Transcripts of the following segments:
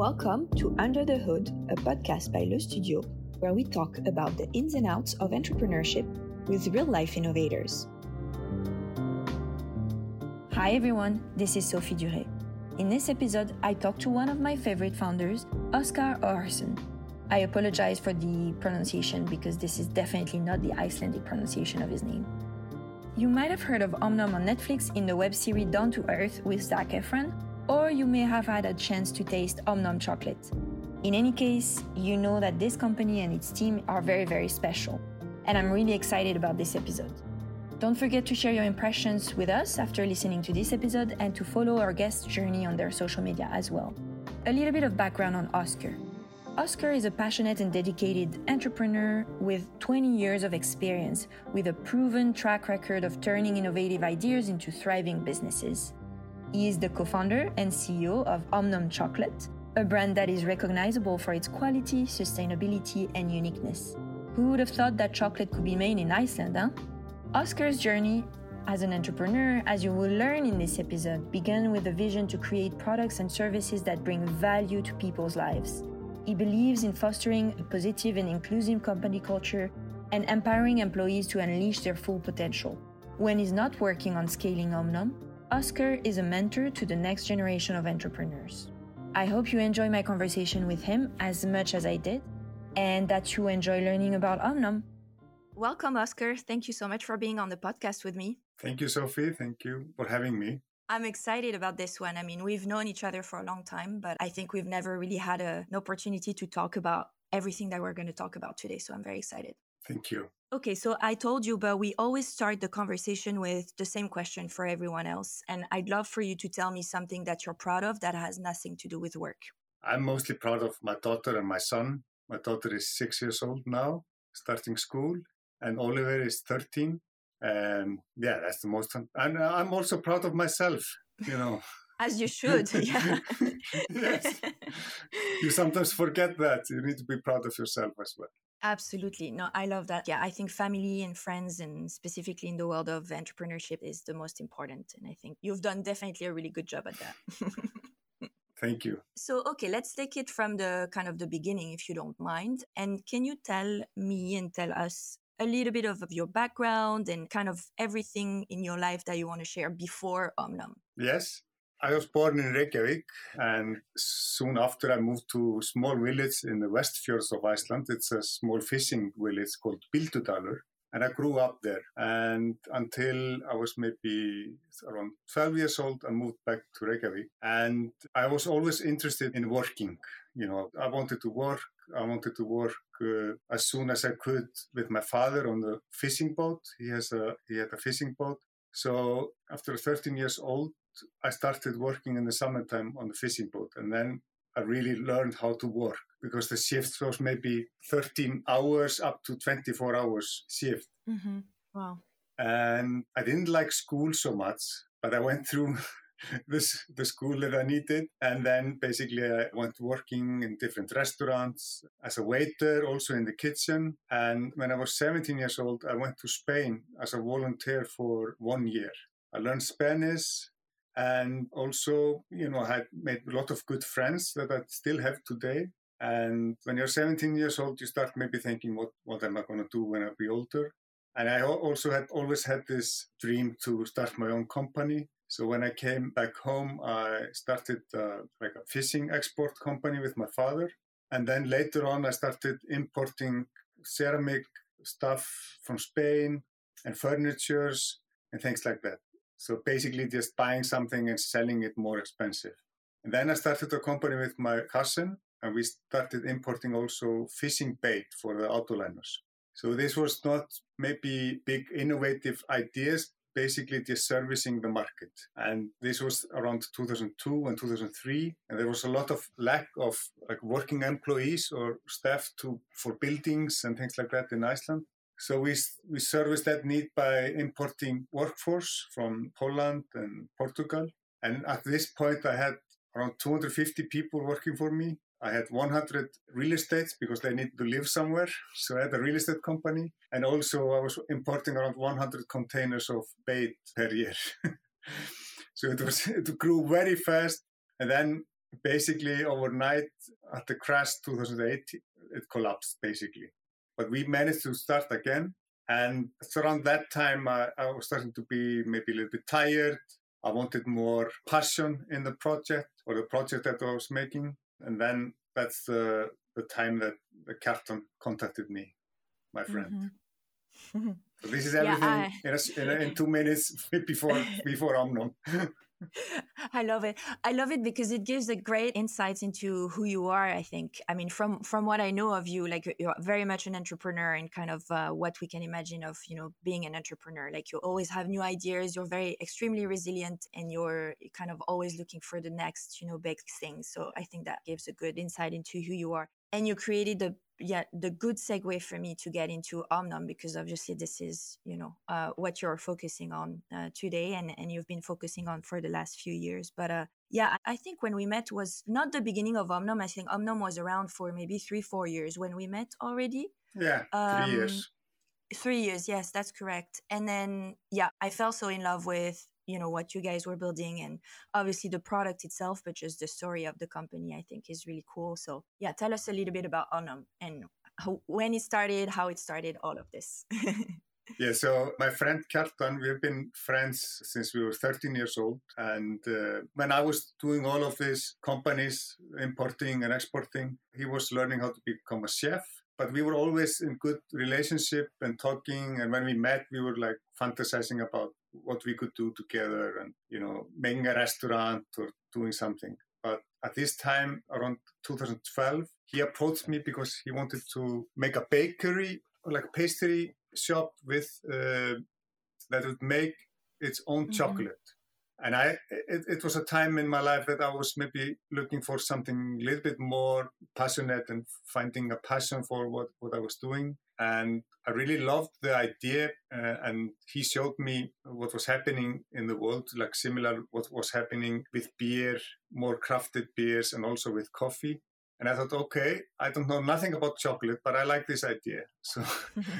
Welcome to Under the Hood, a podcast by Le Studio, where we talk about the ins and outs of entrepreneurship with real life innovators. Hi everyone, this is Sophie Durey. In this episode, I talk to one of my favorite founders, Óskar Þórðarson. I apologize for the pronunciation because this is definitely not the Icelandic pronunciation of his name. You might have heard of Omnom on Netflix in the web series Down to Earth with Zac Efron, or you may have had a chance to taste Omnom chocolate. In any case, you know that this company and its team are very, very special, and I'm really excited about this episode. Don't forget to share your impressions with us after listening to this episode and to follow our guest's journey on their social media as well. A little bit of background on Óskar. Óskar is a passionate and dedicated entrepreneur with 20 years of experience, with a proven track record of turning innovative ideas into thriving businesses. He is the co founder and CEO of Omnom Chocolate, a brand that is recognizable for its quality, sustainability, and uniqueness. Who would have thought that chocolate could be made in Iceland, huh? Óskar's journey as an entrepreneur, as you will learn in this episode, began with a vision to create products and services that bring value to people's lives. He believes in fostering a positive and inclusive company culture and empowering employees to unleash their full potential. When he's not working on scaling Omnom, Óskar is a mentor to the next generation of entrepreneurs. I hope you enjoy my conversation with him as much as I did, and that you enjoy learning about Omnom. Welcome, Óskar. Thank you so much for being on the podcast with me. Thank you, Sophie. Thank you for having me. I'm excited about this one. I mean, we've known each other for a long time, but I think we've never really had a, an opportunity to talk about everything that we're going to talk about today. So I'm very excited. Thank you. Okay, so I told you, but we always start the conversation with the same question for everyone else. And I'd love for you to tell me something that you're proud of that has nothing to do with work. I'm mostly proud of my daughter and my son. My daughter is six years old now, starting school, and Oliver is 13. And yeah, that's the most. And I'm also proud of myself, you know. As you should, yeah. yes. You sometimes forget that. You need to be proud of yourself as well. Absolutely. No, I love that. Yeah, I think family and friends, and specifically in the world of entrepreneurship, is the most important. And I think you've done definitely a really good job at that. Thank you. So, okay, let's take it from the kind of the beginning, if you don't mind. And can you tell me and tell us a little bit of, of your background and kind of everything in your life that you want to share before Omnom? Yes. I was born in Reykjavik, and soon after I moved to a small village in the west fjords of Iceland. It's a small fishing village called Bíldudalur, and I grew up there. And until I was maybe around 12 years old, I moved back to Reykjavik, and I was always interested in working. You know, I wanted to work. I wanted to work uh, as soon as I could with my father on the fishing boat. He has a he had a fishing boat. So after 13 years old, I started working in the summertime on the fishing boat, and then I really learned how to work because the shift was maybe 13 hours up to 24 hours shift. Mm-hmm. Wow. And I didn't like school so much, but I went through this the school that I needed, and then basically I went working in different restaurants as a waiter, also in the kitchen. And when I was 17 years old, I went to Spain as a volunteer for one year. I learned Spanish, and also you know had made a lot of good friends that I still have today. And when you're 17 years old, you start maybe thinking, what what am I going to do when I be older? And I also had always had this dream to start my own company. So when I came back home, I started uh, like a fishing export company with my father. And then later on, I started importing ceramic stuff from Spain and furnitures and things like that. So basically just buying something and selling it more expensive. And then I started a company with my cousin and we started importing also fishing bait for the autoliners. So this was not maybe big innovative ideas, basically just servicing the market. And this was around 2002 and 2003. And there was a lot of lack of like working employees or staff to for buildings and things like that in Iceland. So we, we service that need by importing workforce from Poland and Portugal. And at this point, I had around 250 people working for me. I had 100 real estates because they need to live somewhere. So I had a real estate company. And also I was importing around 100 containers of bait per year. so it was, it grew very fast. And then basically overnight at the crash 2008, it collapsed basically. But we managed to start again. And around that time, I, I was starting to be maybe a little bit tired. I wanted more passion in the project or the project that I was making. And then that's the, the time that the Kjartan contacted me, my friend. Mm-hmm. so this is everything yeah, I... in, a, in, a, in, two minutes before before Omnom. I love it. I love it because it gives a great insights into who you are. I think. I mean, from from what I know of you, like you're very much an entrepreneur and kind of uh, what we can imagine of you know being an entrepreneur. Like you always have new ideas. You're very extremely resilient, and you're kind of always looking for the next you know big thing. So I think that gives a good insight into who you are. And you created the yeah the good segue for me to get into omnom because obviously this is you know uh, what you're focusing on uh, today and and you've been focusing on for the last few years. But uh, yeah i think when we met was not the beginning of omnom. I think omnom was around for maybe three four years when we met already. Yeah um, three years. three years. Yes that's correct. And then yeah i fell so in love with you know what you guys were building and obviously the product itself but just the story of the company i think is really cool. So yeah tell us a little bit about omnom and how, when it started how it started all of this. Yeah so my friend Kjartan we've been friends since we were 13 years old and uh, when i was doing all of these companies importing and exporting he was learning how to become a chef but we were always in good relationship and talking and when we met we were like fantasizing about what we could do together and you know making a restaurant or doing something but at this time around 2012 he approached me because he wanted to make a bakery or like a pastry shop with uh, that would make its own mm-hmm. chocolate and I, it, it, was a time in my life that I was maybe looking for something a little bit more passionate and finding a passion for what, what I was doing. And I really loved the idea. Uh, and he showed me what was happening in the world, like similar what was happening with beer, more crafted beers, and also with coffee. And I thought, okay, I don't know nothing about chocolate, but I like this idea. So,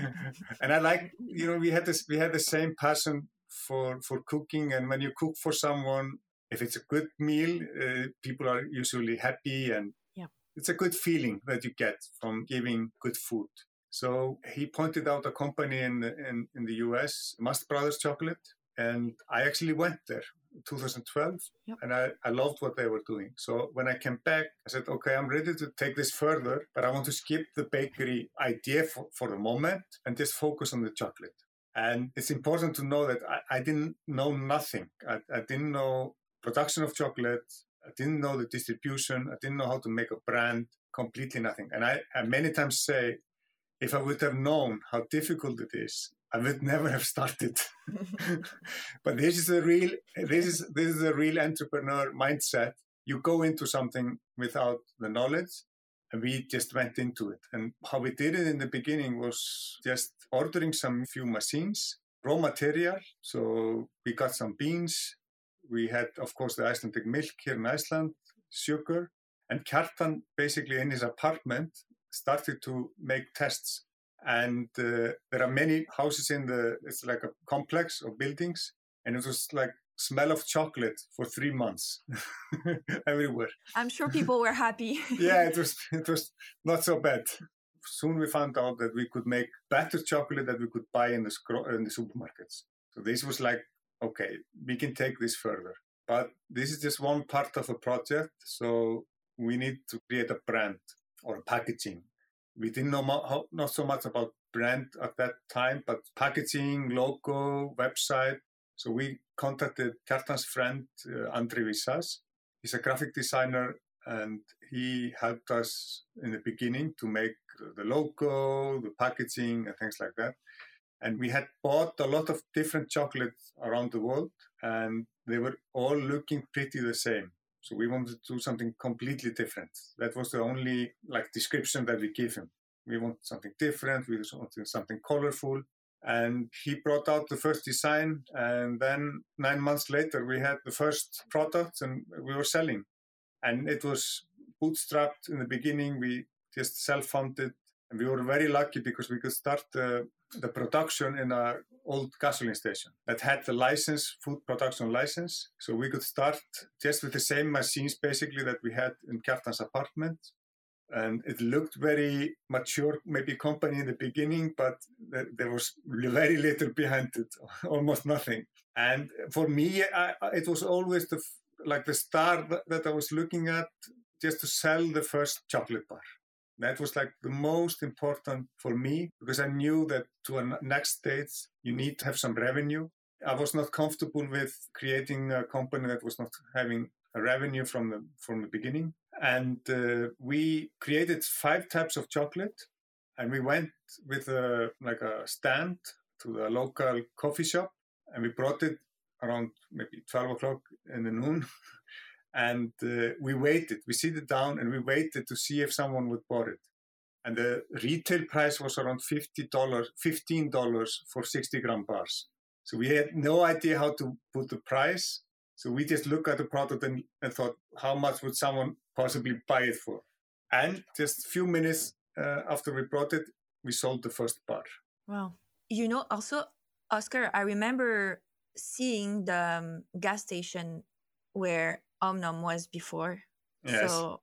and I like, you know, we had this, we had the same passion for for cooking and when you cook for someone if it's a good meal uh, people are usually happy and yeah. it's a good feeling that you get from giving good food so he pointed out a company in in, in the us mast brothers chocolate and i actually went there 2012 yep. and I, I loved what they were doing so when i came back i said okay i'm ready to take this further but i want to skip the bakery idea for, for the moment and just focus on the chocolate and it's important to know that I, I didn't know nothing. I, I, didn't know production of chocolate. I didn't know the distribution. I didn't know how to make a brand. Completely nothing. And I, I many times say, if I would have known how difficult it is, I would never have started. but this is a real this is this is a real entrepreneur mindset. You go into something without the knowledge and we just went into it. And how we did it in the beginning was just ordering some few machines, raw material. So we got some beans. We had, of course, the Icelandic milk here in Iceland, sugar. And Kjartan, basically in his apartment, started to make tests. And uh, there are many houses in the, it's like a complex of buildings. And it was like smell of chocolate for three months everywhere. I'm sure people were happy. yeah, it was it was not so bad. Soon we found out that we could make better chocolate that we could buy in the in the supermarkets. So this was like, okay, we can take this further. But this is just one part of a project. So we need to create a brand or packaging. We didn't know mo- not so much about brand at that time, but packaging, logo, website, so we contacted Kjartan's friend, uh, André Visage. He's a graphic designer and he helped us in the beginning to make the logo, the packaging, and things like that. And we had bought a lot of different chocolates around the world and they were all looking pretty the same. So we wanted to do something completely different. That was the only like description that we gave him. We want something different. We wanted something colorful and he brought out the first design and then nine months later we had the first product and we were selling and it was bootstrapped in the beginning we just self-funded and we were very lucky because we could start the, the production in a old gasoline station that had the license, food production license. So we could start just with the same machines basically that we had in Kjartan's apartment. And it looked very mature, maybe company in the beginning, but there was very little behind it, almost nothing. And for me, I, it was always the like the star that I was looking at just to sell the first chocolate bar. That was like the most important for me because I knew that to a next stage, you need to have some revenue. I was not comfortable with creating a company that was not having a revenue from the from the beginning. And uh, we created five types of chocolate, and we went with a like a stand to the local coffee shop, and we brought it around maybe twelve o'clock in the noon. and uh, we waited. We sit down and we waited to see if someone would buy it. And the retail price was around fifty dollars, fifteen dollars for sixty gram bars. So we had no idea how to put the price. So we just looked at the product and, and thought, how much would someone possibly buy it for? And just a few minutes uh, after we brought it, we sold the first bar. Wow. You know, also, Óskar, I remember seeing the um, gas station where Omnom was before. Yes. So,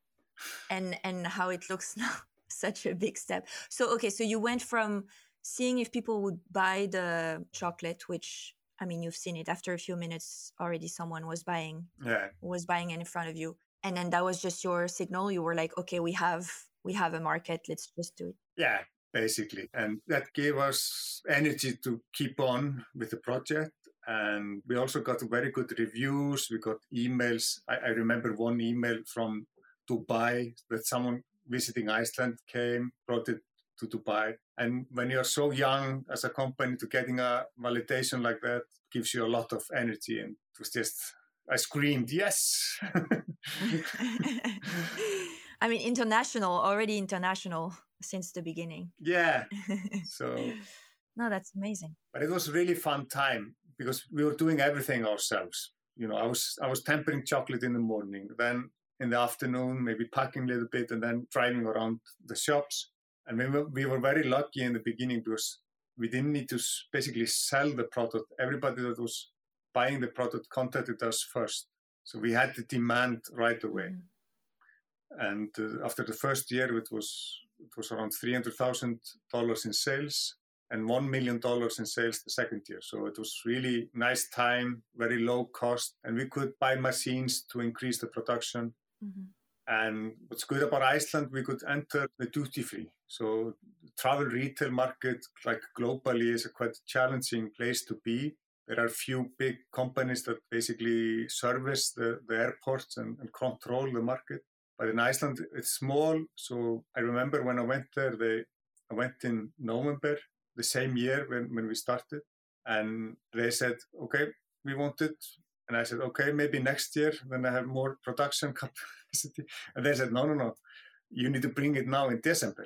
and and how it looks now, such a big step. So okay, so you went from seeing if people would buy the chocolate, which I mean, you've seen it after a few minutes already. Someone was buying, yeah, was buying in front of you, and then that was just your signal. You were like, okay, we have we have a market. Let's just do it. Yeah, basically, and that gave us energy to keep on with the project and we also got very good reviews. We got emails. I, I, remember one email from Dubai that someone visiting Iceland came, brought it to Dubai. And when you're so young as a company, to getting a validation like that gives you a lot of energy. And it was just, I screamed, yes. I mean, international, already international since the beginning. Yeah. So. no, that's amazing. But it was really fun time because we were doing everything ourselves. You know, I was I was tempering chocolate in the morning, then in the afternoon maybe packing a little bit, and then driving around the shops. And we were, we were very lucky in the beginning because we didn't need to basically sell the product. Everybody that was buying the product contacted us first, so we had the demand right away. Mm. And uh, after the first year, it was it was around three hundred thousand dollars in sales, and $1 million in sales the second year. So it was really nice time, very low cost, and we could buy machines to increase the production. Mm-hmm. And what's good about Iceland, we could enter the duty free. So travel retail market, like globally, is a quite challenging place to be. There are few big companies that basically service the, the airports and, and control the market. But in Iceland, it's small. So I remember when I went there, they, I went in November the same year when, when we started. And they said, okay, we want it. And I said, okay, maybe next year when I have more production capacity. And they said, no, no, no, you need to bring it now in December.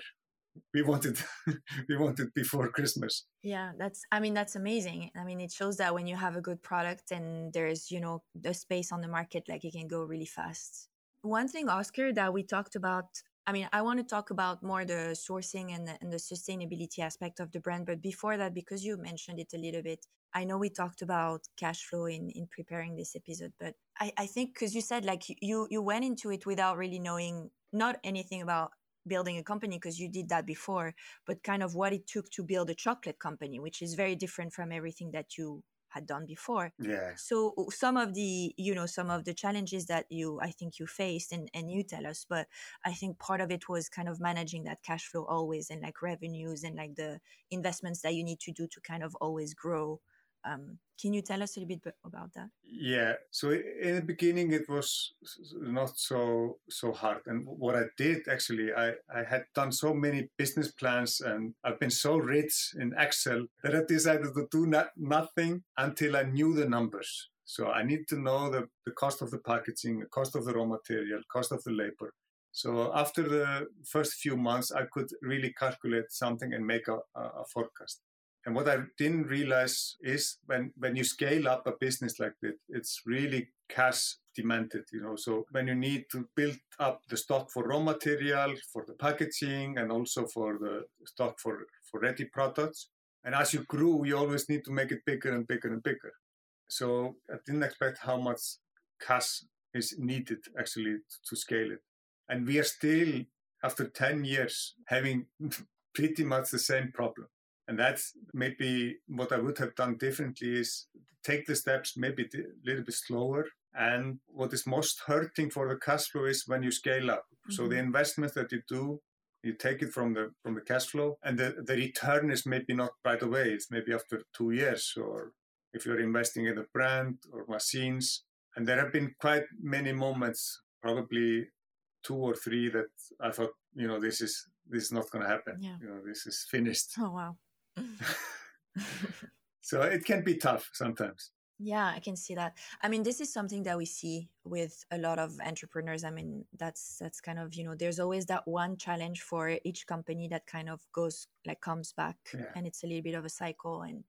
We want it, we want it before Christmas. Yeah, that's, I mean, that's amazing. I mean, it shows that when you have a good product and there's, you know, the space on the market, like it can go really fast. One thing, Óskar, that we talked about I mean, I want to talk about more the sourcing and the, and the sustainability aspect of the brand. But before that, because you mentioned it a little bit, I know we talked about cash flow in, in preparing this episode, but I, I think because you said like you you went into it without really knowing not anything about building a company because you did that before, but kind of what it took to build a chocolate company, which is very different from everything that you had done before. Yeah. So some of the, you know, some of the challenges that you, I think you faced and, and you tell us, but I think part of it was kind of managing that cash flow always and like revenues and like the investments that you need to do to kind of always grow um, can you tell us a little bit about that? Yeah. So in the beginning, it was not so so hard. And what I did actually, I, I had done so many business plans, and I've been so rich in Excel that I decided to do not, nothing until I knew the numbers. So I need to know the, the cost of the packaging, the cost of the raw material, cost of the labor. So after the first few months, I could really calculate something and make a, a forecast. And what I didn't realize is when, when you scale up a business like that, it's really cash demanded, you know. So when you need to build up the stock for raw material, for the packaging, and also for the stock for, for ready products, And as you grew, you always need to make it bigger and bigger and bigger. So I didn't expect how much cash is needed actually to scale it. And we are still, after 10 years, having pretty much the same problem. And that's maybe what I would have done differently is take the steps maybe a little bit slower. And what is most hurting for the cash flow is when you scale up. Mm-hmm. So the mm-hmm. investments that you do, you take it from the from the cash flow, and the, the return is maybe not right away. It's maybe after two years, or if you're investing in a brand or machines. And there have been quite many moments, probably two or three, that I thought, you know, this is this is not going to happen. Yeah. You know, this is finished. Oh wow. so it can be tough sometimes. Yeah, I can see that. I mean, this is something that we see with a lot of entrepreneurs. I mean, that's that's kind of, you know, there's always that one challenge for each company that kind of goes like comes back yeah. and it's a little bit of a cycle and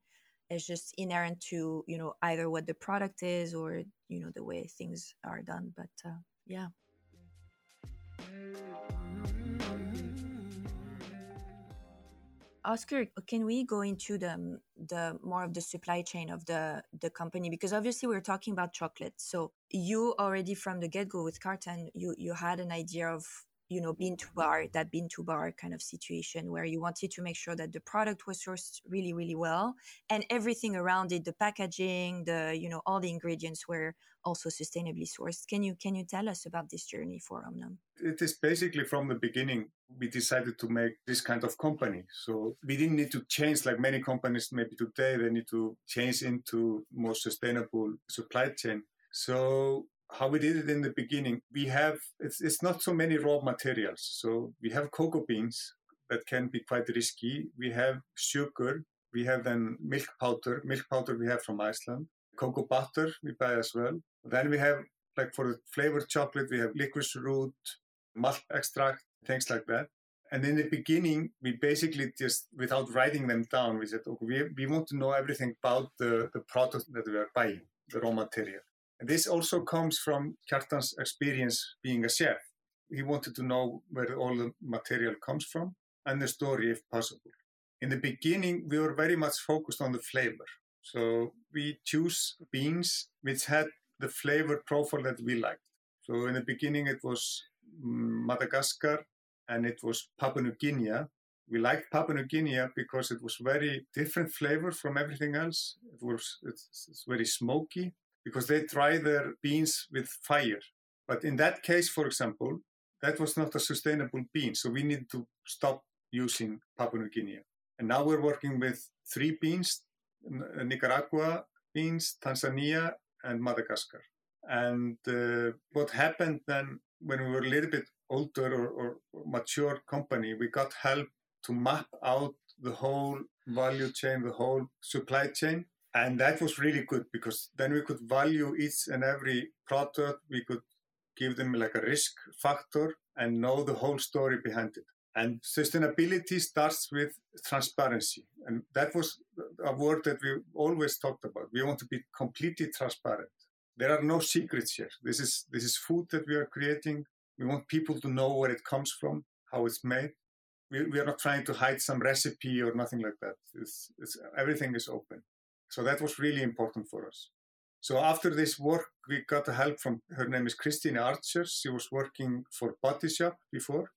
it's just inherent to, you know, either what the product is or, you know, the way things are done, but uh, yeah. Óskar, can we go into the the more of the supply chain of the the company because obviously we're talking about chocolate. So you already from the get go with Kjartan, you you had an idea of you know bean to bar that bean to bar kind of situation where you wanted to make sure that the product was sourced really really well and everything around it the packaging the you know all the ingredients were also sustainably sourced. Can you can you tell us about this journey for omnom? It is basically from the beginning we decided to make this kind of company. So we didn't need to change like many companies maybe today they need to change into more sustainable supply chain. So how we did it in the beginning, we have, it's, it's not so many raw materials. So we have cocoa beans that can be quite risky. We have sugar. We have then milk powder. Milk powder we have from Iceland. Cocoa butter we buy as well. Then we have, like for the flavored chocolate, we have licorice root, malt extract, things like that. And in the beginning, we basically just, without writing them down, we said, okay, we, we want to know everything about the, the product that we are buying, the raw material. And this also comes from Kjartan's experience being a chef. He wanted to know where all the material comes from and the story if possible. In the beginning, we were very much focused on the flavor. So we choose beans which had the flavor profile that we liked. So in the beginning, it was mm, Madagascar and it was Papua New Guinea. We liked Papua New Guinea because it was very different flavor from everything else. It was it's, it's very smoky because they dry their beans with fire. But in that case, for example, that was not a sustainable bean. So we need to stop using Papua New Guinea. And now we're working with three beans, Nicaragua beans, Tanzania, and Madagascar. And uh, what happened then when we were a little bit older or, or mature company, we got help to map out the whole value chain, the whole supply chain, and that was really good because then we could value each and every product. We could give them like a risk factor and know the whole story behind it. And sustainability starts with transparency. And that was a word that we always talked about. We want to be completely transparent. There are no secrets here. This is, this is food that we are creating. We want people to know where it comes from, how it's made. We, we are not trying to hide some recipe or nothing like that. It's, it's, everything is open. So that was really important for us. So after this work, we got help from her name is Christine Archer. She was working for Body Shop before,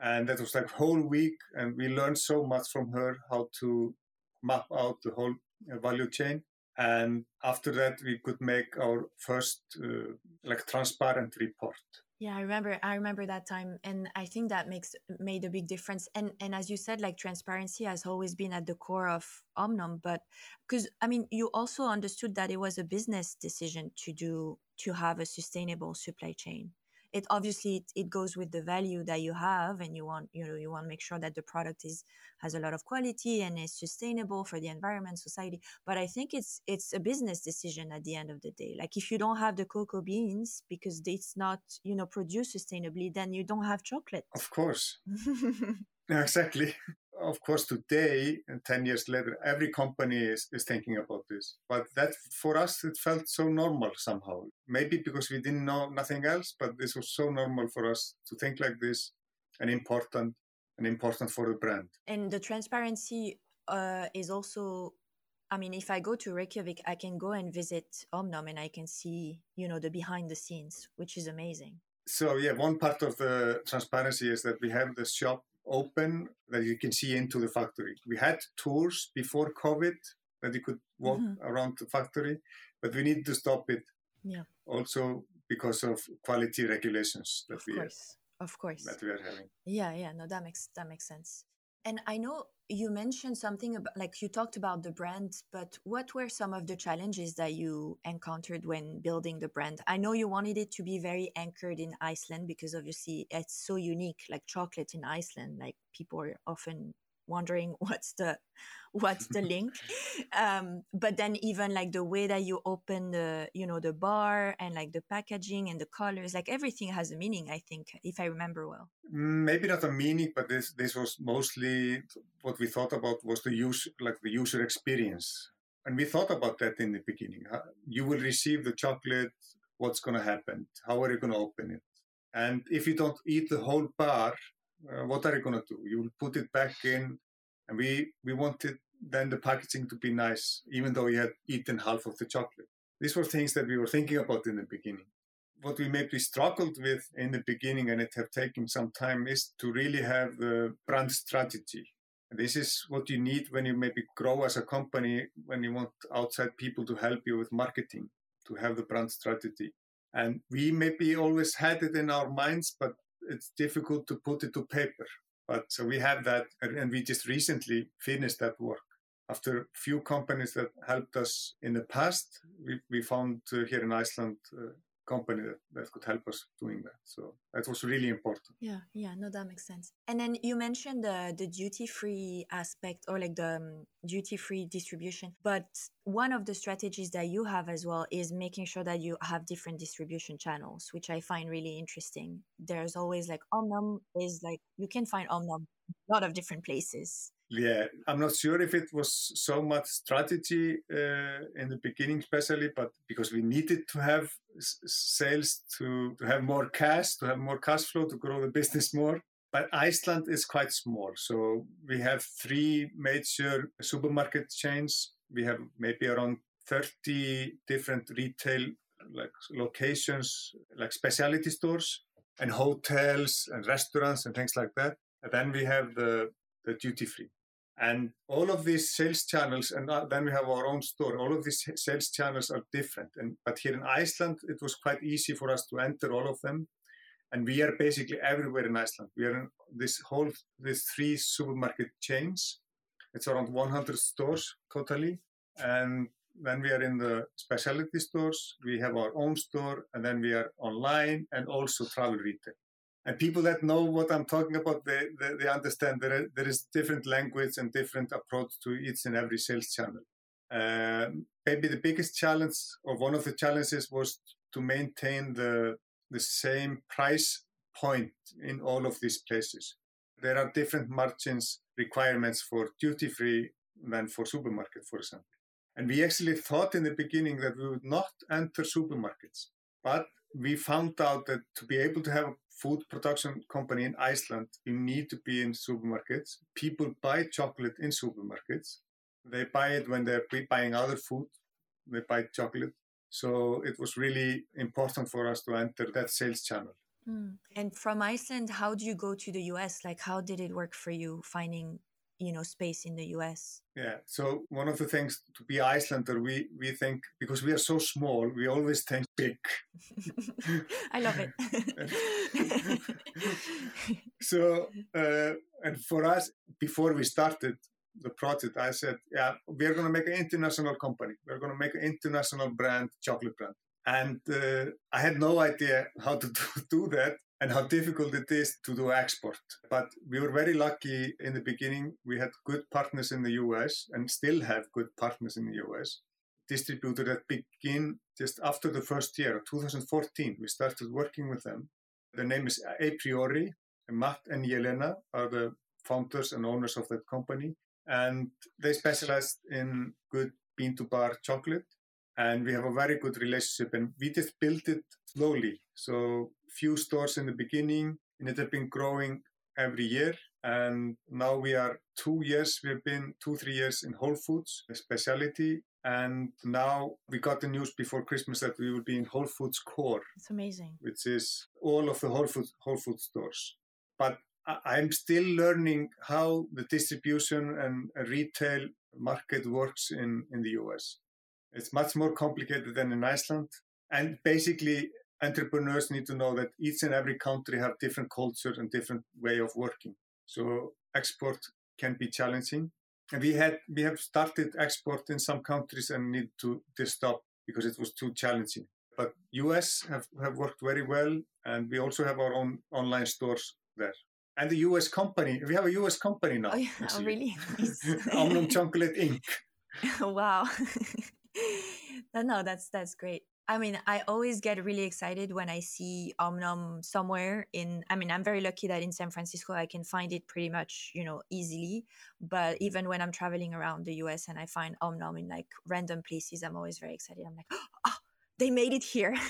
and that was like whole week, and we learned so much from her how to map out the whole uh, value chain. And after that, we could make our first uh, like transparent report. Yeah, I remember. I remember that time, and I think that makes made a big difference. And and as you said, like transparency has always been at the core of Omnom. But because I mean, you also understood that it was a business decision to do to have a sustainable supply chain it obviously it, it, goes with the value that you have and you want you know you want to make sure that the product is has a lot of quality and is sustainable for the environment society. But i think it's it's a business decision at the end of the day. Like if you don't have the cocoa beans because it's not you know produced sustainably then you don't have chocolate. Of course. Exactly of course, today, 10 years later, every company is, is thinking about this. But that, for us, it felt so normal somehow. Maybe because we didn't know nothing else, but this was so normal for us to think like this and important and important for the brand. And the transparency uh, is also I mean, if I go to Reykjavik, I can go and visit Omnom and I can see, you know, the behind the scenes, which is amazing. So yeah, one part of the transparency is that we have the shop open that you can see into the factory. We had tours before COVID that you could walk mm-hmm. around the factory, but we need to stop it. Yeah. Also because of quality regulations that of we course. Have, of course that we are having. Yeah, yeah, no, that makes that makes sense. And I know you mentioned something about, like you talked about the brand, but what were some of the challenges that you encountered when building the brand? I know you wanted it to be very anchored in Iceland because obviously it's so unique, like chocolate in Iceland. Like people are often wondering what's the what's the link. Um, but then even like the way that you open the you know the bar and like the packaging and the colors like everything has a meaning i think if i remember well. Maybe not a meaning but this this was mostly what we thought about was the use like the user experience. And we thought about that in the beginning. You will receive the chocolate what's going to happen how are you going to open it? And if you don't eat the whole bar uh, what are you going to do? You will put it back in, and we we wanted then the packaging to be nice, even though we had eaten half of the chocolate. These were things that we were thinking about in the beginning. What we maybe struggled with in the beginning, and it have taken some time, is to really have the brand strategy. And this is what you need when you maybe grow as a company, when you want outside people to help you with marketing, to have the brand strategy. And we maybe always had it in our minds, but it's difficult to put it to paper. But so we have that, and we just recently finished that work. After a few companies that helped us in the past, we, we found uh, here in Iceland uh, company that, that could help us doing that. So that was really important. Yeah, yeah, no, that makes sense. And then you mentioned the the duty free aspect or like the um, duty free distribution, but one of the strategies that you have as well is making sure that you have different distribution channels, which I find really interesting. There's always like Omnom is like you can find Omnom a lot of different places yeah, I'm not sure if it was so much strategy uh, in the beginning, especially, but because we needed to have sales to, to have more cash, to have more cash flow, to grow the business more. But Iceland is quite small. So we have three major supermarket chains. We have maybe around 30 different retail like locations, like specialty stores and hotels and restaurants and things like that. And then we have the the duty free. And all of these sales channels, and uh, then we have our own store, all of these sales channels are different. And, but here in Iceland, it was quite easy for us to enter all of them. And we are basically everywhere in Iceland. We are in this whole, these three supermarket chains. It's around 100 stores totally. And then we are in the specialty stores. We have our own store, and then we are online and also travel retail and people that know what I'm talking about, they, they, they understand there, there is different language and different approach to each and every sales channel. Uh, maybe the biggest challenge or one of the challenges was to maintain the, the same price point in all of these places. There are different margins requirements for duty free than for supermarket, for example. And we actually thought in the beginning that we would not enter supermarkets, but we found out that to be able to have a food production company in Iceland, you need to be in supermarkets. People buy chocolate in supermarkets. They buy it when they're buying other food. They buy chocolate. So it was really important for us to enter that sales channel. Mm. And from Iceland, how do you go to the US? Like, how did it work for you finding you know space in the US. Yeah. So one of the things to be Icelander, we we think because we are so small, we always think big. I love it. so uh, and for us, before we started the project, I said, yeah, we are going to make an international company. We're going to make an international brand, chocolate brand. And uh, I had no idea how to do, that and how difficult it is to do export. But we were very lucky in the beginning. We had good partners in the US and still have good partners in the US. Distributor that begin just after the first year, 2014, we started working with them. The name is A Priori. Matt and Yelena are the founders and owners of that company. And they specialized in good bean to bar chocolate. And we have a very good relationship. And we just built it slowly. So few stores in the beginning, and it has been growing every year. And now we are two years, we've been two, three years in Whole Foods, a specialty. And now we got the news before Christmas that we will be in Whole Foods Core. It's amazing. Which is all of the Whole Foods, Whole Foods stores. But I'm still learning how the distribution and retail market works in, in the US. It's much more complicated than in Iceland. And basically, entrepreneurs need to know that each and every country have different culture and different way of working. So export can be challenging. And we had we have started export in some countries and need to, to stop because it was too challenging. But US have, have worked very well and we also have our own online stores there. And the US company, we have a US company oh, now. Oh, yeah. oh really? Omnom Chocolate Inc. wow. no, that's that's great. I mean, I always get really excited when I see Omnom somewhere in I mean, I'm very lucky that in San Francisco I can find it pretty much, you know, easily. But mm-hmm. even when I'm traveling around the US and I find Omnom in like random places, I'm always very excited. I'm like, oh, they made it here.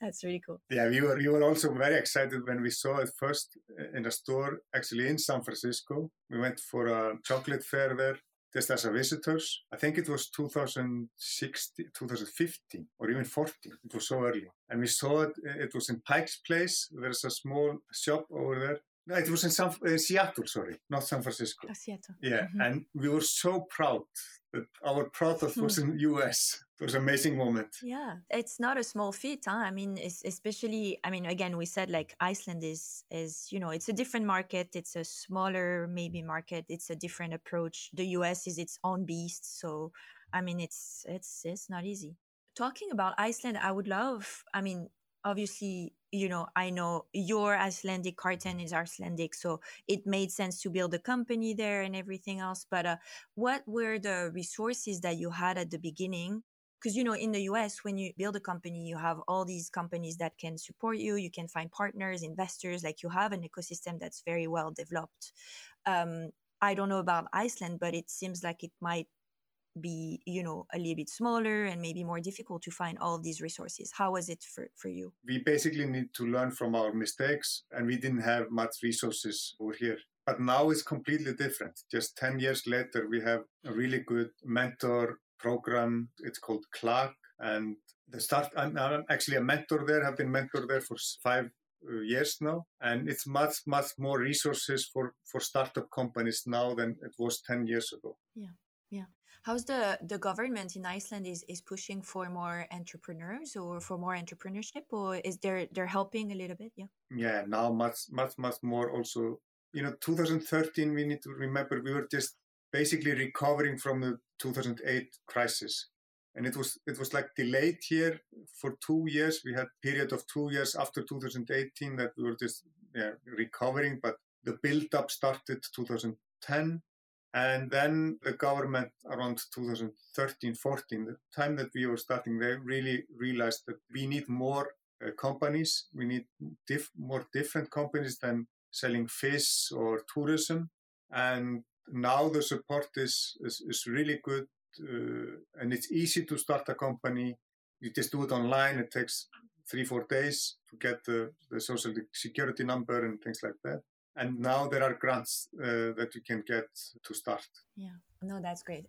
That's really cool. Yeah, we were we were also very excited when we saw it first uh, in a store actually in San Francisco. We went for a chocolate fair there just as a visitors. I think it was 2016, 2015 or even 14. It was so early. And we saw it, it was in Pike's Place. There's a small shop over there. No, it was in San, uh, Seattle, sorry, not San Francisco. Oh, Seattle. Yeah, mm-hmm. and we were so proud our product was in mm-hmm. US. It was an amazing moment. Yeah, it's not a small feat. Huh? I mean, especially, I mean, again, we said like Iceland is is you know it's a different market. It's a smaller maybe market. It's a different approach. The US is its own beast. So, I mean, it's it's it's not easy. Talking about Iceland, I would love. I mean, obviously you know i know your icelandic Kjartan is icelandic so it made sense to build a company there and everything else but uh, what were the resources that you had at the beginning? Because you know in the us when you build a company you have all these companies that can support you you can find partners investors like you have an ecosystem that's very well developed. Um, i don't know about iceland but it seems like it might be you know a little bit smaller and maybe more difficult to find all of these resources? How was it for, for you? We basically need to learn from our mistakes and we didn't have much resources over here. But now it's completely different. Just 10 years later we have a really good mentor program. It's called clark and the start I'm, I'm actually a mentor there. Have been mentor there for five uh, years now and it's much much more resources for for startup companies now than it was 10 years ago. Yeah yeah how's the the government in iceland is is pushing for more entrepreneurs or for more entrepreneurship or is there they're helping a little bit? Yeah. Yeah now much much much more also you know 2013 we need to remember we were just basically recovering from the 2008 crisis. And it was it was like delayed here for two years. We had period of two years after 2018 that we were just yeah, recovering but the build up started 2010 and then the government around 2013 14, the time that we were starting, they really realized that we need more uh, companies, we need diff- more different companies than selling fish or tourism. And now the support is, is, is really good uh, and it's easy to start a company. You just do it online, it takes three, four days to get the, the social security number and things like that and now there are grants uh, that you can get to start. Yeah. No that's great.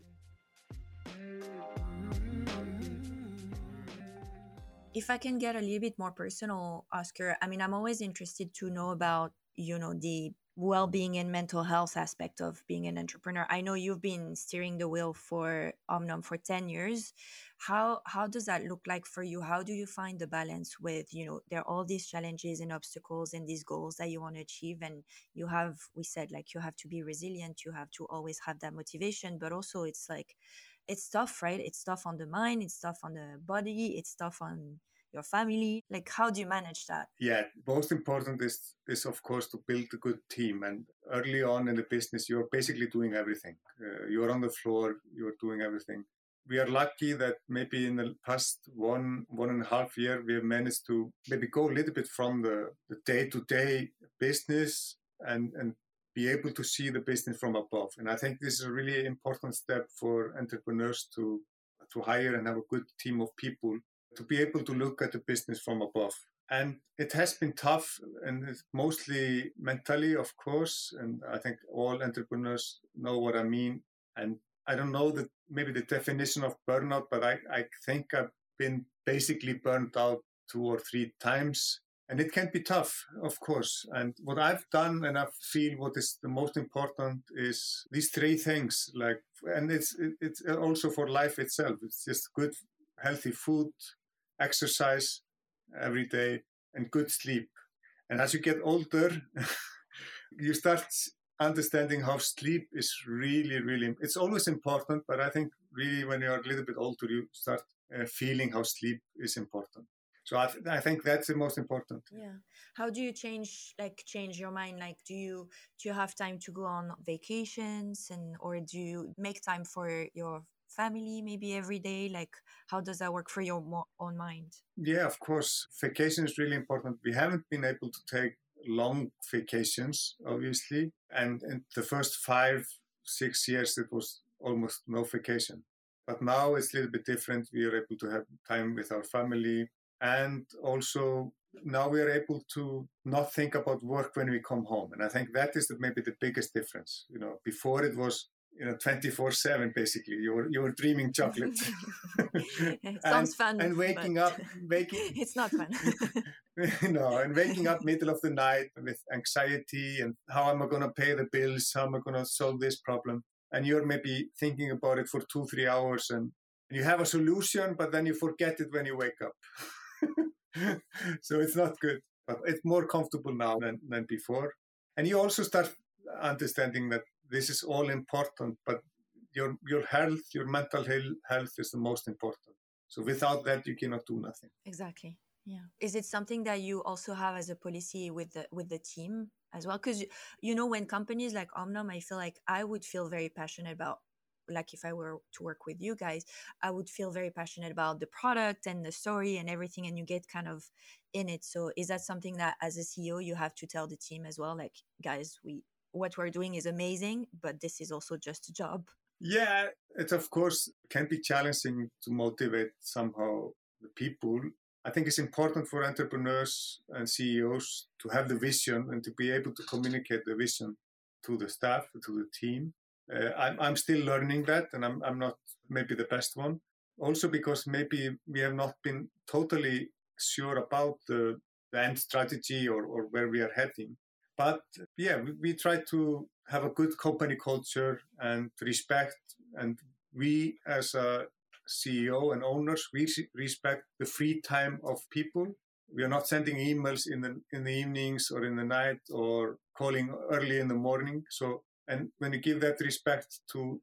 If i can get a little bit more personal óskar i mean i'm always interested to know about you know the well-being and mental health aspect of being an entrepreneur. I know you've been steering the wheel for um, omnom for 10 years. How how does that look like for you? How do you find the balance with you know there are all these challenges and obstacles and these goals that you want to achieve and you have we said like you have to be resilient you have to always have that motivation but also it's like it's tough right? It's tough on the mind it's tough on the body it's tough on your family like how do you manage that? Yeah most important is is of course to build a good team and early on in the business you're basically doing everything. Uh, you're on the floor you're doing everything. We are lucky that maybe in the past one one and a half year we have managed to maybe go a little bit from the, the day-to-day business and and be able to see the business from above. And i think this is a really important step for entrepreneurs to to hire and have a good team of people to be able to look at the business from above And it has been tough and it's mostly mentally, of course. And I think all entrepreneurs know what I mean. And I don't know that maybe the definition of burnout, but I, I think I've been basically burnt out two or three times. And it can be tough, of course. And what I've done, and I feel what is the most important, is these three things. Like, and it's it's also for life itself. It's just good, healthy food, exercise every day, and good sleep. And as you get older, you start understanding how sleep is really, really. It's always important, but I think really when you're a little bit older, you start uh, feeling how sleep is important. So I, th- I think that's the most important. Yeah. How do you change like change your mind? Like do you do you have time to go on vacations and or do you make time for your family maybe every day? Like how does that work for your mo- own mind? Yeah, of course. Vacation is really important. We haven't been able to take long vacations, obviously. And in the first five, six years, it was almost no vacation. But now it's a little bit different. We are able to have time with our family. And also now we are able to not think about work when we come home. And I think that is maybe the biggest difference. You know, before it was you know 24 7 basically you were you were dreaming chocolate. It sounds and, fun and waking up waking it's not fun. No and waking up middle of the night with anxiety and how am i going to pay the bills? How am i going to solve this problem? And you're maybe thinking about it for two three hours and you have a solution but then you forget it when you wake up. So it's not good but it's more comfortable now than, than before. And you also start understanding that this is all important, but your your health, your mental health is the most important. So without that, you cannot do nothing. Exactly. Yeah. Is it something that you also have as a policy with the with the team as well? Because you know, when companies like Omnom, I feel like I would feel very passionate about. Like if I were to work with you guys, I would feel very passionate about the product and the story and everything, and you get kind of in it. So is that something that as a CEO you have to tell the team as well? Like, guys, we what we're doing is amazing, but this is also just a job. Yeah, it of course can be challenging to motivate somehow the people. I think it's important for entrepreneurs and CEOs to have the vision and to be able to communicate the vision to the staff, to the team. Uh, I'm, I'm still learning that, and I'm, I'm not maybe the best one. Also, because maybe we have not been totally sure about the, the end strategy or, or where we are heading. But yeah, we, we try to have a good company culture and respect. And we, as a CEO and owners, we respect the free time of people. We are not sending emails in the in the evenings or in the night or calling early in the morning. So, and when you give that respect to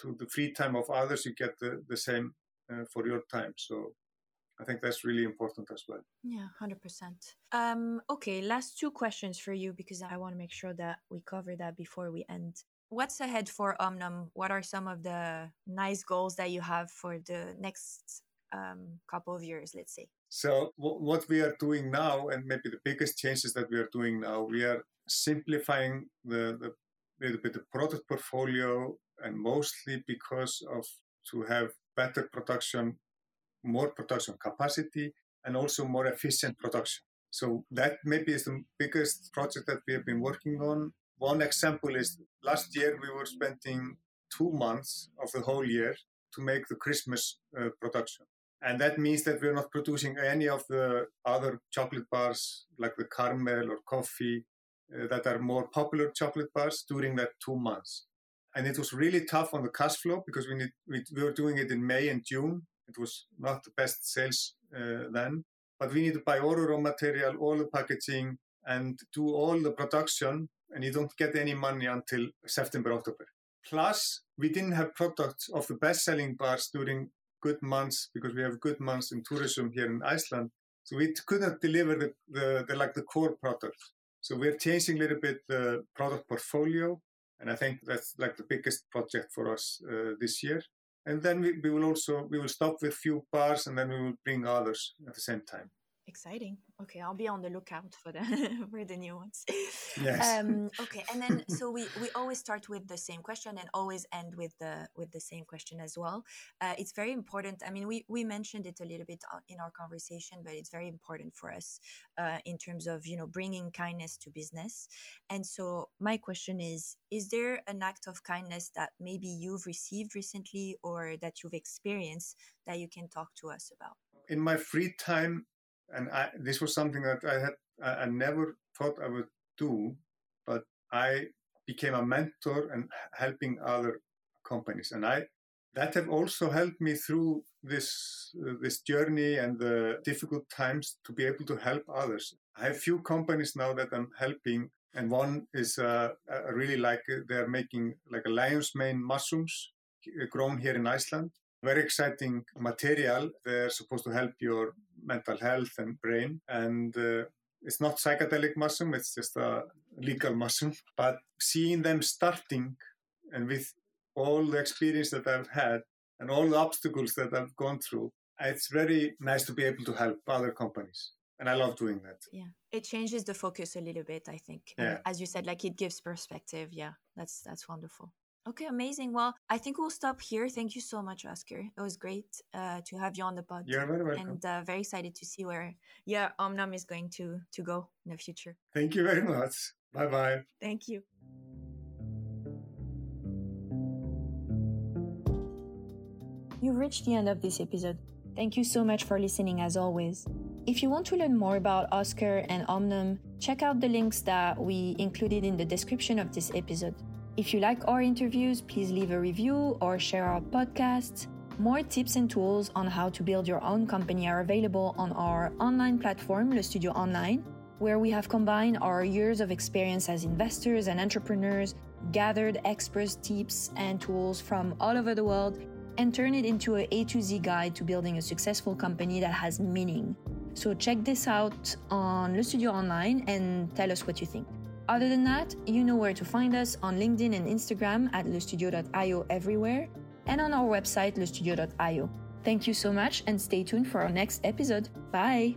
to the free time of others, you get the the same uh, for your time. So, I think that's really important as well. Yeah, 100%. Um, okay, last two questions for you because I want to make sure that we cover that before we end. What's ahead for Omnom? What are some of the nice goals that you have for the next um, couple of years, let's say? So, w- what we are doing now, and maybe the biggest changes that we are doing now, we are simplifying the, the little bit the product portfolio, and mostly because of to have better production more production capacity and also more efficient production. So that maybe is the biggest project that we have been working on. One example is last year we were spending two months of the whole year to make the Christmas uh, production. And that means that we're not producing any of the other chocolate bars like the caramel or coffee uh, that are more popular chocolate bars during that two months. And it was really tough on the cash flow because we, need, we, we were doing it in May and June it was not the best sales uh, then, but we need to buy all the raw material, all the packaging, and do all the production, and you don't get any money until September, October. Plus, we didn't have products of the best-selling bars during good months because we have good months in tourism here in Iceland. So we couldn't deliver the, the, the like the core product. So we're changing a little bit the product portfolio, and I think that's like the biggest project for us uh, this year and then we, we will also we will stop with few bars and then we will bring others at the same time exciting. Okay, I'll be on the lookout for the for the new ones. Yes. Um, okay, and then so we we always start with the same question and always end with the with the same question as well. Uh, it's very important. I mean, we we mentioned it a little bit in our conversation, but it's very important for us uh, in terms of you know bringing kindness to business. And so my question is: Is there an act of kindness that maybe you've received recently or that you've experienced that you can talk to us about? In my free time, and I, this was something that I had I, never thought I would do, but I became a mentor and helping other companies, and I that have also helped me through this uh, this journey and the difficult times to be able to help others. I have few companies now that I'm helping, and one is uh, really like they're making like a lion's mane mushrooms uh, grown here in Iceland. Very exciting material. They're supposed to help your mental health and brain. And uh, it's not psychedelic mushroom, it's just a legal mushroom. But seeing them starting and with all the experience that I've had and all the obstacles that I've gone through, it's very nice to be able to help other companies. And I love doing that. Yeah. It changes the focus a little bit, I think. Yeah. As you said, like it gives perspective. Yeah. That's that's wonderful. Okay, amazing. Well, I think we'll stop here. Thank you so much, Óskar. It was great uh, to have you on the pod. You're very welcome. And uh, very excited to see where yeah Omnom is going to to go in the future. Thank you very much. Bye bye. Thank you. You've reached the end of this episode. Thank you so much for listening as always. If you want to learn more about Óskar and Omnom, check out the links that we included in the description of this episode. If you like our interviews, please leave a review or share our podcasts. More tips and tools on how to build your own company are available on our online platform, Le Studio Online, where we have combined our years of experience as investors and entrepreneurs, gathered experts, tips, and tools from all over the world, and turn it into a A to Z guide to building a successful company that has meaning. So check this out on Le Studio Online and tell us what you think. Other than that, you know where to find us on LinkedIn and Instagram at lestudio.io everywhere and on our website lestudio.io. Thank you so much and stay tuned for our next episode. Bye!